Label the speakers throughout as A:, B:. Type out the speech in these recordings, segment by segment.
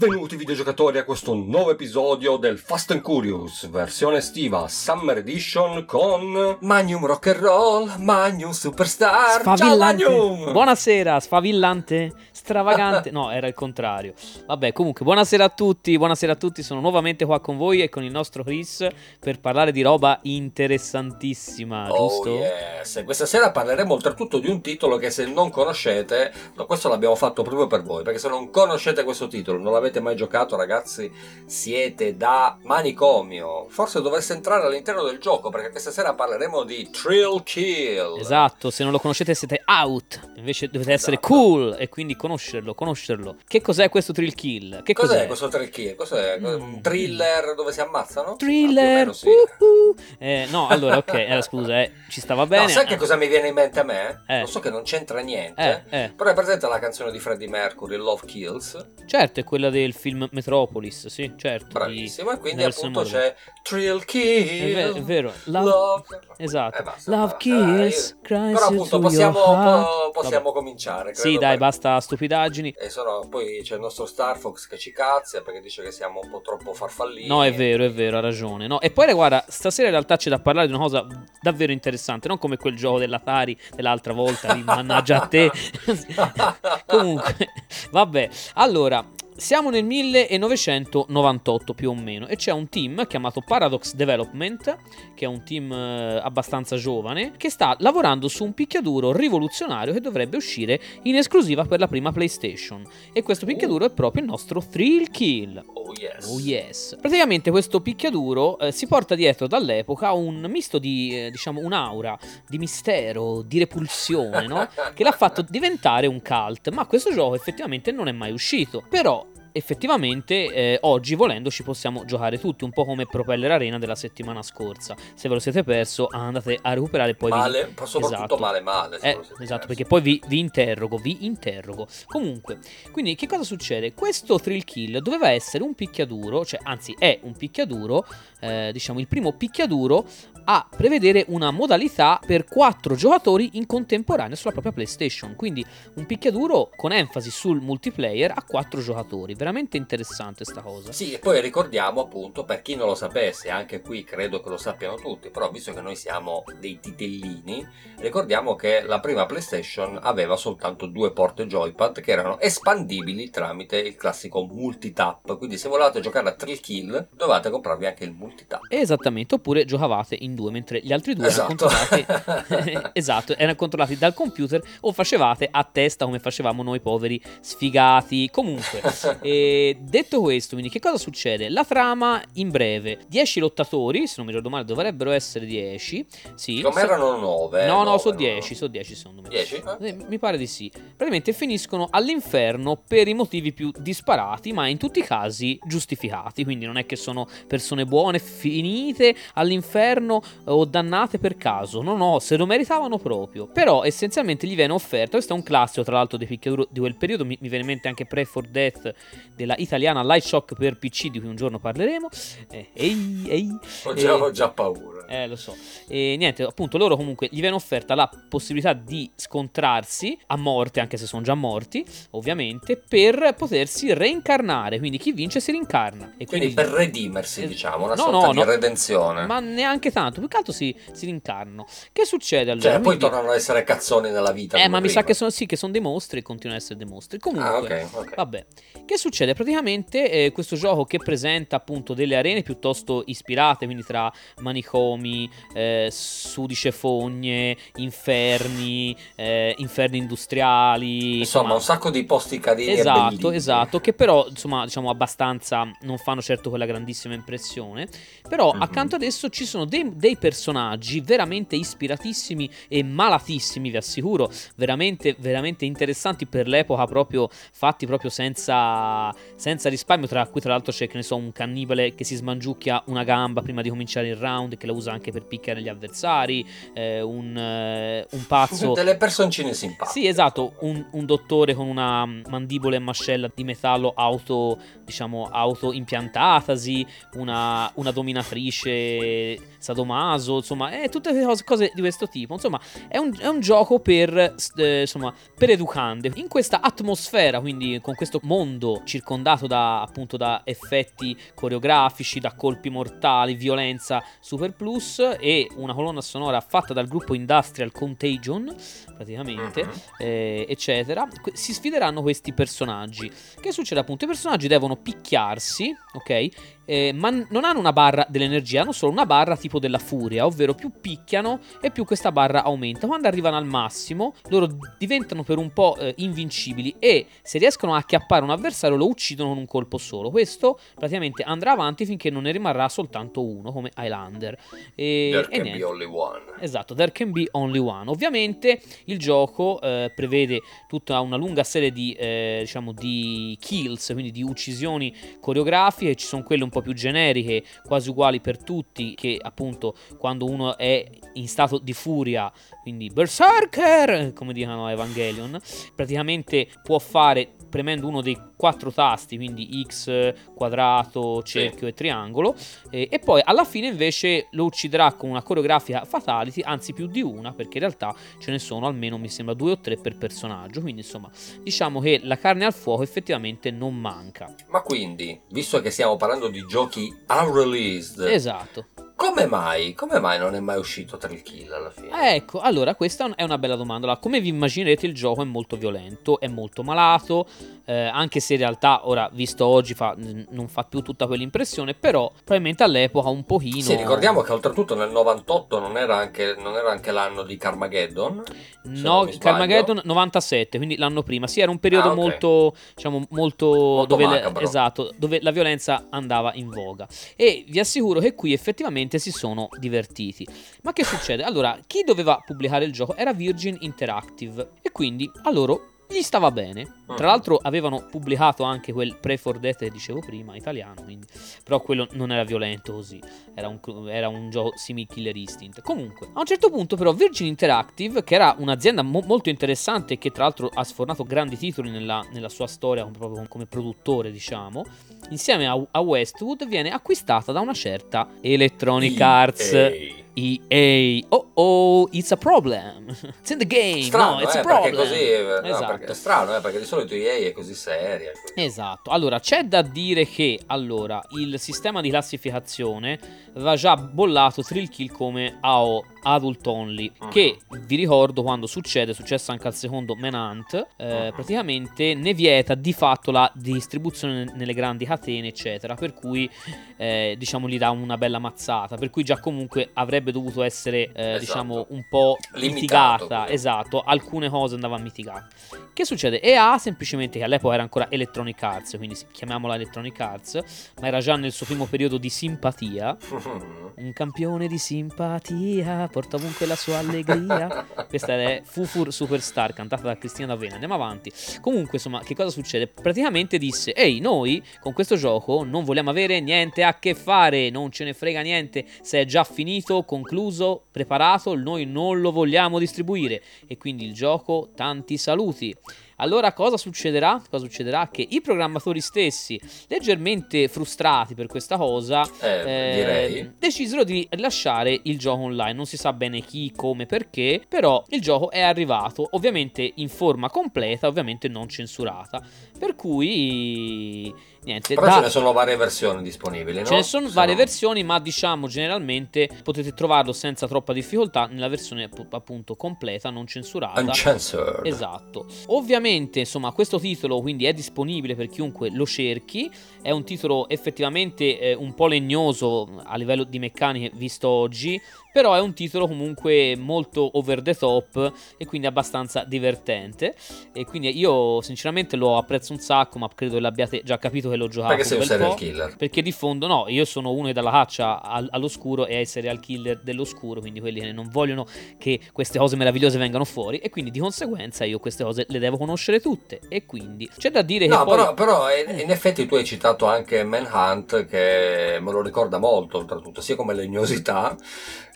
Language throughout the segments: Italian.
A: Benvenuti videogiocatori a questo nuovo episodio del Fast and Curious, versione estiva Summer Edition con Magnum Rock and Roll, Magnum Superstar.
B: Sfavillante.
A: Ciao Magnum!
B: Buonasera, sfavillante, stravagante. No, era il contrario. Vabbè, comunque, buonasera a tutti. Buonasera a tutti. Sono nuovamente qua con voi e con il nostro Chris per parlare di roba interessantissima, giusto?
A: Oh yes, questa sera parleremo oltretutto di un titolo che se non conoscete, no, questo l'abbiamo fatto proprio per voi, perché se non conoscete questo titolo, non l'avete mai giocato ragazzi, siete da manicomio. Forse dovreste entrare all'interno del gioco, perché questa sera parleremo di Thrill Kill.
B: Esatto, se non lo conoscete siete out. Invece dovete essere
A: Esatto.
B: cool e quindi conoscerlo, conoscerlo. Che cos'è questo Thrill Kill? Che
A: Cos'è,
B: cos'è?
A: questo Thrill Kill? Cos'è?
B: Mm.
A: Un thriller dove si ammazzano? Ah,
B: Thriller.
A: meno sì.
B: uhu. Eh, no, allora, ok, eh, scusa, eh, ci stava bene.
A: No, sai che cosa mi viene in mente a me?
B: Eh.
A: Lo so che non c'entra niente.
B: Eh, eh.
A: Però è presente la canzone di Freddie Mercury, Love Kills?
B: Certo, è quella del film Metropolis, sì, certo.
A: Bravissimo. E quindi
B: Nelson
A: appunto
B: Mandela.
A: c'è Thrill
B: È,
A: Kill.
B: ve- è vero, Love,
A: Love.
B: esatto.
A: Eh, basta,
B: Love kills,
A: Eh, Però appunto
B: to
A: possiamo, po- possiamo cominciare.
B: Sì,
A: credo,
B: dai,
A: perché-
B: basta stupidaggini.
A: E sono- poi c'è il nostro Star Fox che ci cazza perché dice che siamo un po' troppo farfallini.
B: No, è vero, è vero, ha ragione. No, e poi guarda, stasera in realtà c'è da parlare di una cosa davvero interessante, non come quel gioco dell'Atari dell'altra volta, di mannaggia a te. Comunque, vabbè. Allora, siamo nel 1998 più o meno e c'è un team chiamato Paradox Development, che è un team eh, abbastanza giovane, che sta lavorando su un picchiaduro rivoluzionario che dovrebbe uscire in esclusiva per la prima PlayStation. E questo picchiaduro è proprio il nostro Thrill Kill.
A: Oh yes.
B: Oh yes. Praticamente questo picchiaduro eh, si porta dietro dall'epoca un misto di, eh, diciamo, un'aura di mistero, di repulsione, no? Che l'ha fatto diventare un cult. Ma questo gioco effettivamente non è mai uscito. Però effettivamente eh, oggi volendo ci possiamo giocare tutti, un po' come Propeller Arena della settimana scorsa. Se ve lo siete perso andate a recuperare e poi vi...
A: Male, soprattutto
B: Esatto.
A: male male.
B: Eh, esatto,
A: persi.
B: perché poi vi, vi interrogo, vi interrogo. Comunque, quindi che cosa succede? Questo thrill kill doveva essere un picchiaduro, cioè anzi è un picchiaduro, eh, diciamo il primo picchiaduro a prevedere una modalità per quattro giocatori in contemporanea sulla propria PlayStation. Quindi un picchiaduro con enfasi sul multiplayer a quattro giocatori. Veramente interessante sta cosa.
A: Sì, e poi ricordiamo appunto, per chi non lo sapesse, anche qui credo che lo sappiano tutti, però visto che noi siamo dei titellini, ricordiamo che la prima PlayStation aveva soltanto due porte joypad che erano espandibili tramite il classico multitap, quindi se volevate giocare a Thrill Kill dovevate comprarvi anche il multitap.
B: Esattamente, oppure giocavate in due, mentre gli altri due erano
A: Esatto.
B: controllati. esatto, erano controllati dal computer o facevate a testa come facevamo noi poveri sfigati. Comunque, e detto questo, quindi che cosa succede? La trama in breve: 10 lottatori, se non mi ricordo male, dovrebbero essere 10. Sì,
A: Come erano 9?
B: No, no, sono 10, sono 10 secondo me.
A: 10?
B: Eh, Mi pare di sì. Praticamente finiscono all'inferno per i motivi più disparati, ma in tutti i casi giustificati. Quindi non è che sono persone buone finite all'inferno eh, o dannate per caso. No, no, se lo meritavano proprio. Però essenzialmente gli viene offerto. Questo è un classico, tra l'altro, dei picchiaduro di quel periodo. Mi, mi viene in mente anche Pray for Death della italiana Light Shock per PC, di cui un giorno parleremo. Eh, ehi, ehi.
A: Ho già,
B: Eh,
A: ho già paura.
B: eh, lo so. E niente, appunto, loro comunque gli viene offerta la possibilità di scontrarsi a morte, anche se sono già morti, ovviamente, per potersi reincarnare. Quindi chi vince si rincarna. E
A: Quindi
B: quindi,
A: per redimersi, diciamo, una
B: no,
A: sorta
B: no,
A: di
B: no.
A: redenzione.
B: Ma neanche tanto, più che altro si, si rincarnano. Che succede allora?
A: Cioè, poi tornano ad essere cazzoni nella vita.
B: Eh, ma mi sa
A: prima.
B: che sono, sì, che sono dei mostri e continuano a essere dei mostri. Comunque,
A: Ah, ok, ok.
B: Vabbè, che succede? Praticamente eh, questo gioco che presenta appunto delle arene piuttosto ispirate, quindi tra manicomi, eh, sudice fogne, inferni, eh, inferni industriali.
A: Insomma, un sacco di posti carini e
B: Esatto, esatto, che però insomma diciamo abbastanza non fanno certo quella grandissima impressione, però
A: Mhm.
B: accanto ad esso ci sono dei, dei personaggi veramente ispiratissimi e malatissimi, vi assicuro, veramente, veramente interessanti per l'epoca, proprio fatti proprio senza, senza risparmio, tra cui tra l'altro c'è che ne so un cannibale che si smangiucchia una gamba prima di cominciare il round, che la usa anche per picchiare gli avversari, eh, un, eh, un pazzo...
A: Delle personcine simpatiche.
B: Sì, esatto, un, un dottore con una mandibola e mascella di metallo auto, diciamo, auto impiantatasi, una, una dominatrice sadomaso, insomma, è tutte cose, cose di questo tipo. Insomma, è un, è un gioco per, eh, insomma, per educande. In questa atmosfera, quindi con questo mondo circondato circondato da appunto da effetti coreografici, da colpi mortali, violenza super plus e una colonna sonora fatta dal gruppo Industrial Contagion, praticamente,
A: Mhm.
B: eh, eccetera. Si sfideranno questi personaggi. Che succede appunto? I personaggi devono picchiarsi, ok? Eh, ma non hanno una barra dell'energia, hanno solo una barra tipo della furia, ovvero più picchiano e più questa barra aumenta. Quando arrivano al massimo, loro diventano per un po' eh, invincibili e se riescono a acchiappare un avversario lo uccidono con un colpo solo. Questo praticamente andrà avanti finché non ne rimarrà soltanto uno, come Highlander. E,
A: There
B: e
A: can
B: niente.
A: be only one.
B: Esatto, there can be only one. Ovviamente il gioco eh, prevede tutta una lunga serie di, eh, diciamo, di kills, quindi di uccisioni coreografiche, ci sono quelle un po' più generiche, quasi uguali per tutti, che appunto quando uno è in stato di furia, quindi berserker, come dicono Evangelion, praticamente può fare premendo uno dei quattro tasti, quindi X, quadrato, cerchio e triangolo, e, e poi alla fine invece lo ucciderà con una coreografia fatality, anzi più di una, perché in realtà ce ne sono almeno mi sembra due o tre per personaggio, quindi insomma diciamo che la carne al fuoco effettivamente non manca.
A: Ma quindi, visto che stiamo parlando di giochi unreleased,
B: Esatto.
A: Come mai? Come mai non è mai uscito Trill Kill alla fine?
B: Ecco, allora questa è una bella domanda. Allora, come vi immaginerete il gioco è molto violento, è molto malato, eh, anche se in realtà ora visto oggi fa- n- non fa più tutta quell'impressione, però probabilmente all'epoca un pochino...
A: Sì, ricordiamo che oltretutto nel 98 non era anche, non era anche l'anno di Carmageddon.
B: No. Carmageddon 97, quindi l'anno prima. Sì, era un periodo
A: Ah, ok.
B: molto, diciamo, molto, dove, le-
A: macabro.
B: esatto, dove la violenza andava in voga. E vi assicuro che qui effettivamente si sono divertiti. Ma che succede? Allora, chi doveva pubblicare il gioco era Virgin Interactive e quindi a loro gli stava bene. Tra
A: Mm.
B: l'altro avevano pubblicato anche quel Pre for Death che dicevo prima, italiano, quindi. però quello non era violento così, era un, era un gioco simil Killer Instinct. Comunque, a un certo punto però Virgin Interactive, che era un'azienda mo- molto interessante e che tra l'altro ha sfornato grandi titoli nella, nella sua storia proprio come produttore, diciamo, insieme a, a Westwood viene acquistata da una certa Electronic Arts.
A: EA.
B: EA. Oh oh, it's a problem. It's in the game.
A: Strano,
B: no, it's
A: eh,
B: a problem.
A: così, eh, no,
B: Esatto.
A: perché è strano, eh, perché di solito EA è così seria. così.
B: Esatto, allora c'è da dire che allora il sistema di classificazione aveva già bollato Thrill Kill come AO Adult Only,
A: Mhm.
B: che vi ricordo quando succede, è successo anche al secondo Manhunt, eh,
A: Mhm.
B: praticamente ne vieta di fatto la distribuzione nelle grandi catene, eccetera, per cui eh, diciamo gli dà una bella mazzata, per cui già comunque avrebbe dovuto essere eh,
A: Esatto.
B: diciamo un po'
A: Limitato,
B: mitigata,
A: quindi.
B: esatto, alcune cose andavano mitigate. Che succede? EA semplicemente che all'epoca era ancora Electronic Arts, quindi chiamiamola Electronic Arts, ma era già nel suo primo periodo di simpatia. Un campione di simpatia porta ovunque la sua allegria. Questa è Fufur Superstar, cantata da Cristina D'Avena. Andiamo avanti. Comunque, insomma, che cosa succede? Praticamente disse: Ehi, noi con questo gioco non vogliamo avere niente a che fare, non ce ne frega niente. Se è già finito, concluso, preparato, noi non lo vogliamo distribuire. E quindi il gioco, tanti saluti. Allora cosa succederà? Cosa succederà? Che i programmatori stessi, leggermente frustrati per questa cosa,
A: Eh,
B: eh, decisero di rilasciare il gioco online. Non si sa bene chi, come, perché, però il gioco è arrivato, ovviamente in forma completa, ovviamente non censurata. Per cui niente,
A: Però
B: da-
A: ce ne sono varie versioni disponibili, no?
B: Ce ne sono
A: Se
B: varie
A: no-
B: versioni, ma diciamo generalmente potete trovarlo senza troppa difficoltà nella versione app- appunto completa, non censurata.
A: Uncensored.
B: Esatto. Ovviamente, insomma, questo titolo quindi è disponibile per chiunque lo cerchi. È un titolo effettivamente eh, un po' legnoso a livello di meccaniche visto oggi, però è un titolo comunque molto over the top e quindi abbastanza divertente. E quindi io sinceramente lo apprezzo un sacco, ma credo che l'abbiate già capito che l'ho giocato
A: Perché sei un serial killer.
B: Perché di fondo no, io sono uno che dà la caccia al- all'oscuro e ai serial killer dell'oscuro, quindi quelli che non vogliono che queste cose meravigliose vengano fuori e quindi di conseguenza io queste cose le devo conoscere tutte e quindi c'è da dire che
A: No,
B: poi
A: però, però in in effetti tu hai citato anche Manhunt che me lo ricorda molto oltretutto, sia come legnosità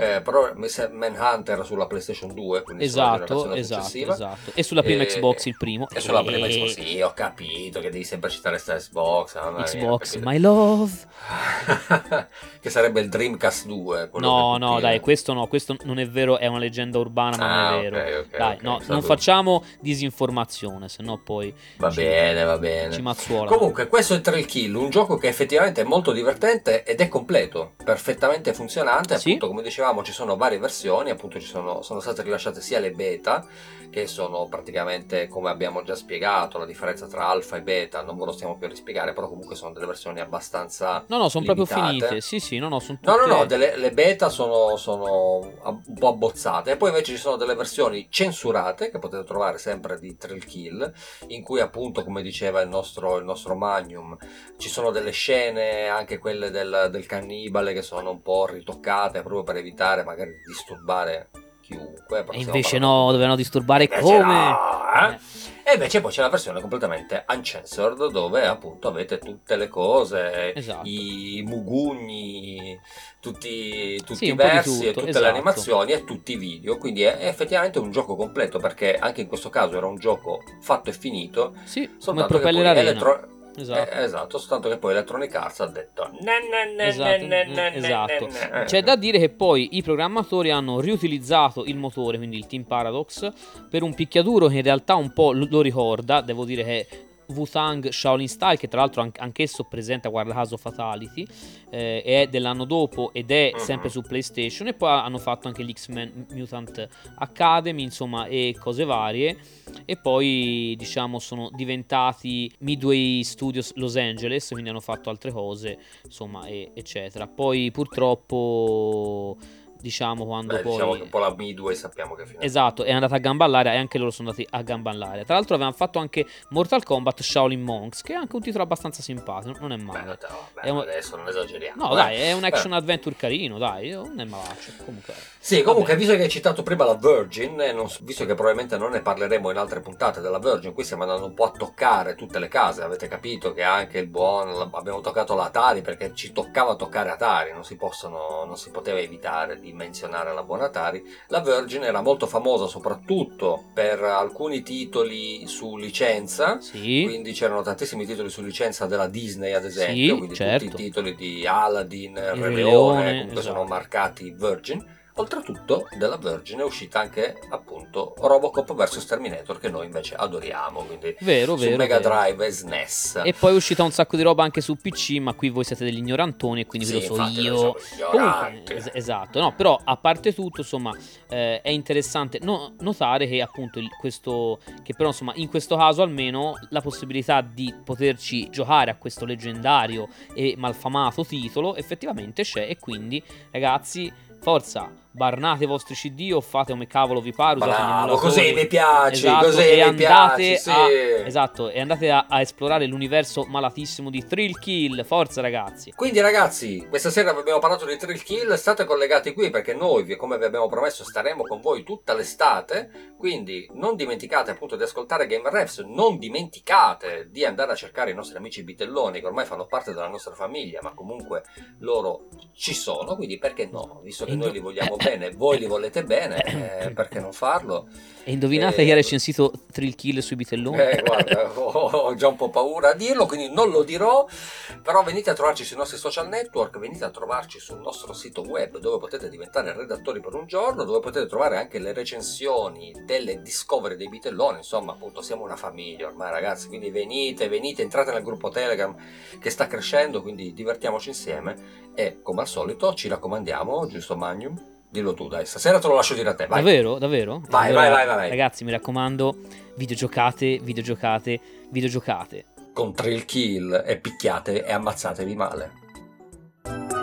A: eh, però Manhunter sulla PlayStation 2, quindi
B: esatto, esatto, esatto. E sulla prima e, Xbox il primo.
A: E sulla prima Xbox, sì, ho capito che devi sempre citare sta Xbox.
B: Xbox, my love.
A: che sarebbe il Dreamcast 2.
B: No, no, dai, questo no, questo non è vero, è una leggenda urbana, ma ah, non è ah, vero. Okay, okay, dai, okay, no, non facciamo disinformazione, se no poi...
A: Va ci, bene, va bene.
B: Ci mazzuola.
A: Comunque, questo è Trail Kill, un gioco che effettivamente è molto divertente ed è completo, perfettamente funzionante, sì. appunto come dicevamo ci sono varie versioni, appunto ci sono, sono state rilasciate sia le beta, che sono praticamente come abbiamo già spiegato, la differenza tra alfa e beta, non ve lo stiamo più a rispiegare, però comunque sono delle versioni abbastanza...
B: No, no, sono proprio finite, sì, sì, no, no, sono tutte...
A: No, no, no, delle, le beta sono, sono un po' abbozzate, e poi invece ci sono delle versioni censurate, che potete trovare sempre di Trail Kill, in cui appunto, come diceva il nostro, il nostro Magnum, ci sono delle scene, anche quelle del, del cannibale, che sono un po' ritoccate proprio per evitare magari di disturbare chiunque.
B: E invece no, dovevano disturbare come? No,
A: eh? E invece poi c'è la versione completamente uncensored dove appunto avete tutte le cose, esatto. i mugugni, tutti, tutti sì, i versi e tutte esatto. le animazioni e tutti i video. Quindi è effettivamente un gioco completo perché anche in questo caso era un gioco fatto e finito.
B: Sì, come Propeller Arena. Elettro-
A: Esatto. Eh, esatto, soltanto che poi Electronic Arts ha detto
B: esatto, C'è da dire che poi i programmatori hanno riutilizzato il motore, quindi il Team Paradox, per un picchiaduro che in realtà un po' lo ricorda, devo dire che Wu-Tang Shaolin Style, che tra l'altro anch'esso presenta, guarda caso, Fatality, eh, è dell'anno dopo ed è mhm. sempre su PlayStation. E poi hanno fatto anche l'X-Men Mutant Academy, insomma, e cose varie. E poi, diciamo, sono diventati Midway Studios Los Angeles, quindi hanno fatto altre cose, insomma, e, eccetera. Poi purtroppo diciamo quando
A: Beh,
B: poi
A: diciamo che un po' la B2 sappiamo che fine
B: esatto è andata a gamba all'aria e anche loro sono andati a gamba all'aria. Tra l'altro avevano fatto anche Mortal Kombat Shaolin Monks che è anche un titolo abbastanza simpatico non è male.
A: Beh, beh, è un... adesso non esageriamo
B: no eh. dai è un action beh. adventure carino dai non è malaccio comunque.
A: Sì comunque visto che hai citato prima la Virgin non... visto che probabilmente non ne parleremo in altre puntate della Virgin qui stiamo andando un po' a toccare tutte le case. Avete capito che anche il buon abbiamo toccato l'Atari perché ci toccava toccare Atari non si possono non si poteva evitare di menzionare la buona Atari, la Virgin era molto famosa soprattutto per alcuni titoli su licenza,
B: sì.
A: quindi c'erano tantissimi titoli su licenza della Disney ad esempio,
B: sì,
A: quindi
B: certo.
A: tutti i titoli di Aladdin, Re Leone, comunque esatto. sono marcati Virgin Oltretutto della Virgin è uscita anche appunto Robocop vs Terminator che noi invece adoriamo, quindi
B: vero,
A: su
B: vero,
A: Mega
B: vero.
A: Drive e SNES.
B: E poi è uscita un sacco di roba anche su PC, ma qui voi siete degli ignorantoni e quindi sì, ve lo so io. Comunque, es- esatto, no, però a parte tutto, insomma, eh, è interessante no- notare che appunto il, questo che però insomma, in questo caso almeno la possibilità di poterci giocare a questo leggendario e malfamato titolo effettivamente c'è e quindi ragazzi forza barnate i vostri CD o fate come cavolo vi pare.
A: Bravo, così mi piace,
B: esatto,
A: così
B: e andate
A: piace,
B: a,
A: sì.
B: Esatto, e andate a, a, esplorare l'universo malatissimo di Thrill Kill. Forza ragazzi.
A: Quindi ragazzi, questa sera vi abbiamo parlato di Thrill Kill, state collegati qui perché noi, come vi abbiamo promesso, staremo con voi tutta l'estate, quindi non dimenticate appunto di ascoltare Game Refs, non dimenticate di andare a cercare i nostri amici bitelloni che ormai fanno parte della nostra famiglia, ma comunque loro ci sono, quindi perché no? Visto che noi li vogliamo bene, voi li volete bene, eh, perché non farlo?
B: E indovinate eh, chi ha recensito Thrill Kill sui bitelloni?
A: Eh, guarda, ho, ho, già un po' paura a dirlo, quindi non lo dirò, però venite a trovarci sui nostri social network, venite a trovarci sul nostro sito web dove potete diventare redattori per un giorno, dove potete trovare anche le recensioni delle discovery dei bitelloni, insomma appunto siamo una famiglia ormai ragazzi, quindi venite, venite, entrate nel gruppo Telegram che sta crescendo, quindi divertiamoci insieme e come al solito ci raccomandiamo, giusto Magnum? Dillo tu, dai, stasera te lo lascio dire a te. Vai.
B: Davvero? Davvero?
A: Vai, allora, vai, vai, vai, vai.
B: Ragazzi, mi raccomando, videogiocate, videogiocate, videogiocate.
A: Con trail kill e picchiate e ammazzatevi male.